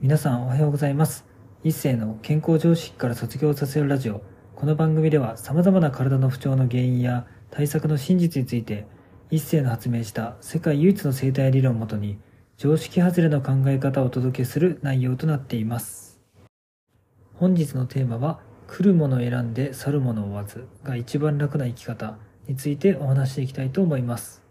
皆さんおはようございます。一世の健康常識から卒業させるラジオ。この番組では様々な体の不調の原因や対策の真実について、一世の発明した世界唯一の生態理論をもとに、常識外れの考え方をお届けする内容となっています。本日のテーマは、来るものを選んで去るものを追わずが一番楽な生き方についてお話していきたいと思います。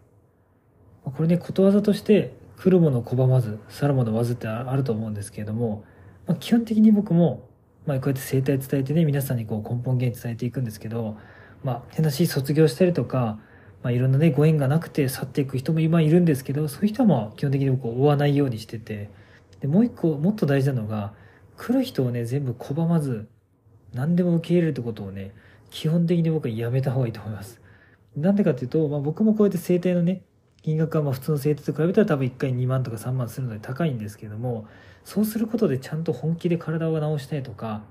これね、ことわざとして、来るもの拒まず、去るものわずってあると思うんですけれども、まあ、基本的に僕も、まあ、こうやって生態伝えてね、皆さんにこう根本原因伝えていくんですけど、まあ、変なし卒業したりとか、まあ、いろんなね、ご縁がなくて去っていく人も今いるんですけど、そういう人はまあ、基本的に僕追わないようにしてて、で、もう一個、もっと大事なのが、来る人をね、全部拒まず、何でも受け入れるってことをね、基本的に僕はやめた方がいいと思います。なんでかっていうと、まあ、僕もこうやって生態のね、金額はまあ普通の生態と比べたら多分1回2万とか3万するので高いんですけどもそうすることでちゃんと本気で体を治したいとか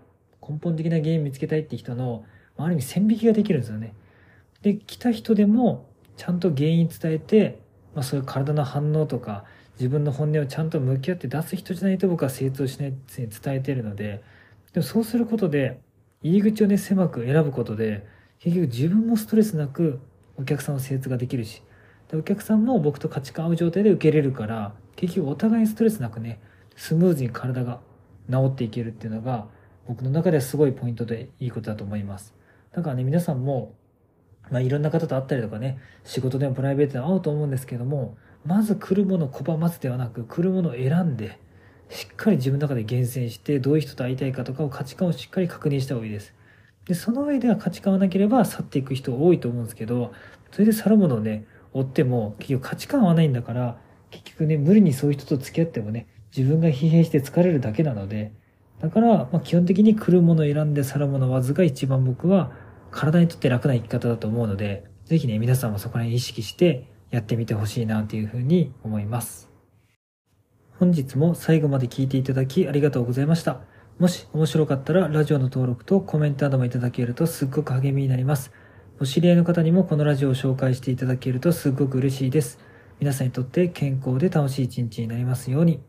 根本的な原因見つけたいって人のある意味線引きができるんですよね。で来た人でもちゃんと原因伝えて、まあ、そういう体の反応とか自分の本音をちゃんと向き合って出す人じゃないと僕は精通しないって伝えてるのででもそうすることで入り口をね狭く選ぶことで結局自分もストレスなくお客さんの精通ができるしでお客さんも僕と価値観合う状態で受けれるから結局お互いにストレスなくねスムーズに体が治っていけるっていうのが僕の中ではすごいポイントでいいことだと思います。だからね皆さんも、まあ、いろんな方と会ったりとかね仕事でもプライベートでも会うと思うんですけどもまず来るものを拒まずではなく来るものを選んでしっかり自分の中で厳選してどういう人と会いたいかとかを価値観をしっかり確認した方がいいです。でその上では価値観はなければ去っていく人多いと思うんですけどそれで去るものをね追っても結局価値観合わないんだから結局ね無理にそういう人と付き合ってもね自分が疲弊して疲れるだけなのでだから、ま、基本的に来るものを選んで去るものわずが一番僕は体にとって楽な生き方だと思うのでぜひね皆さんもそこら辺意識してやってみてほしいなというふうに思います。本日も最後まで聞いていただきありがとうございました。もし面白かったらラジオの登録とコメントなどもいただけるとすっごく励みになります。お知り合いの方にもこのラジオを紹介していただけるとすごく嬉しいです。皆さんにとって健康で楽しい一日になりますように。